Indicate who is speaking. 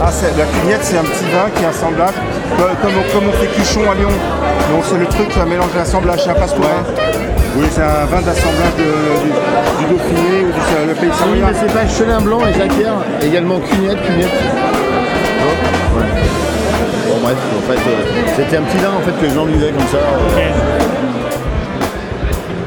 Speaker 1: Ah, la cugnette, c'est un petit vin qui est assemblage, comme, comme on, comme fait Cuchon à Lyon. Donc c'est le truc, un mélange d'assemblage, c'est un passe Oui, c'est un vin d'assemblage du, du Dauphiné ou du le pays
Speaker 2: Oui, mais c'est pas Chenin Blanc et Jacquière, également Cugnette, Cugnette. Ouais. Bon bref, en fait, euh, c'était un petit vin en fait que les comme ça.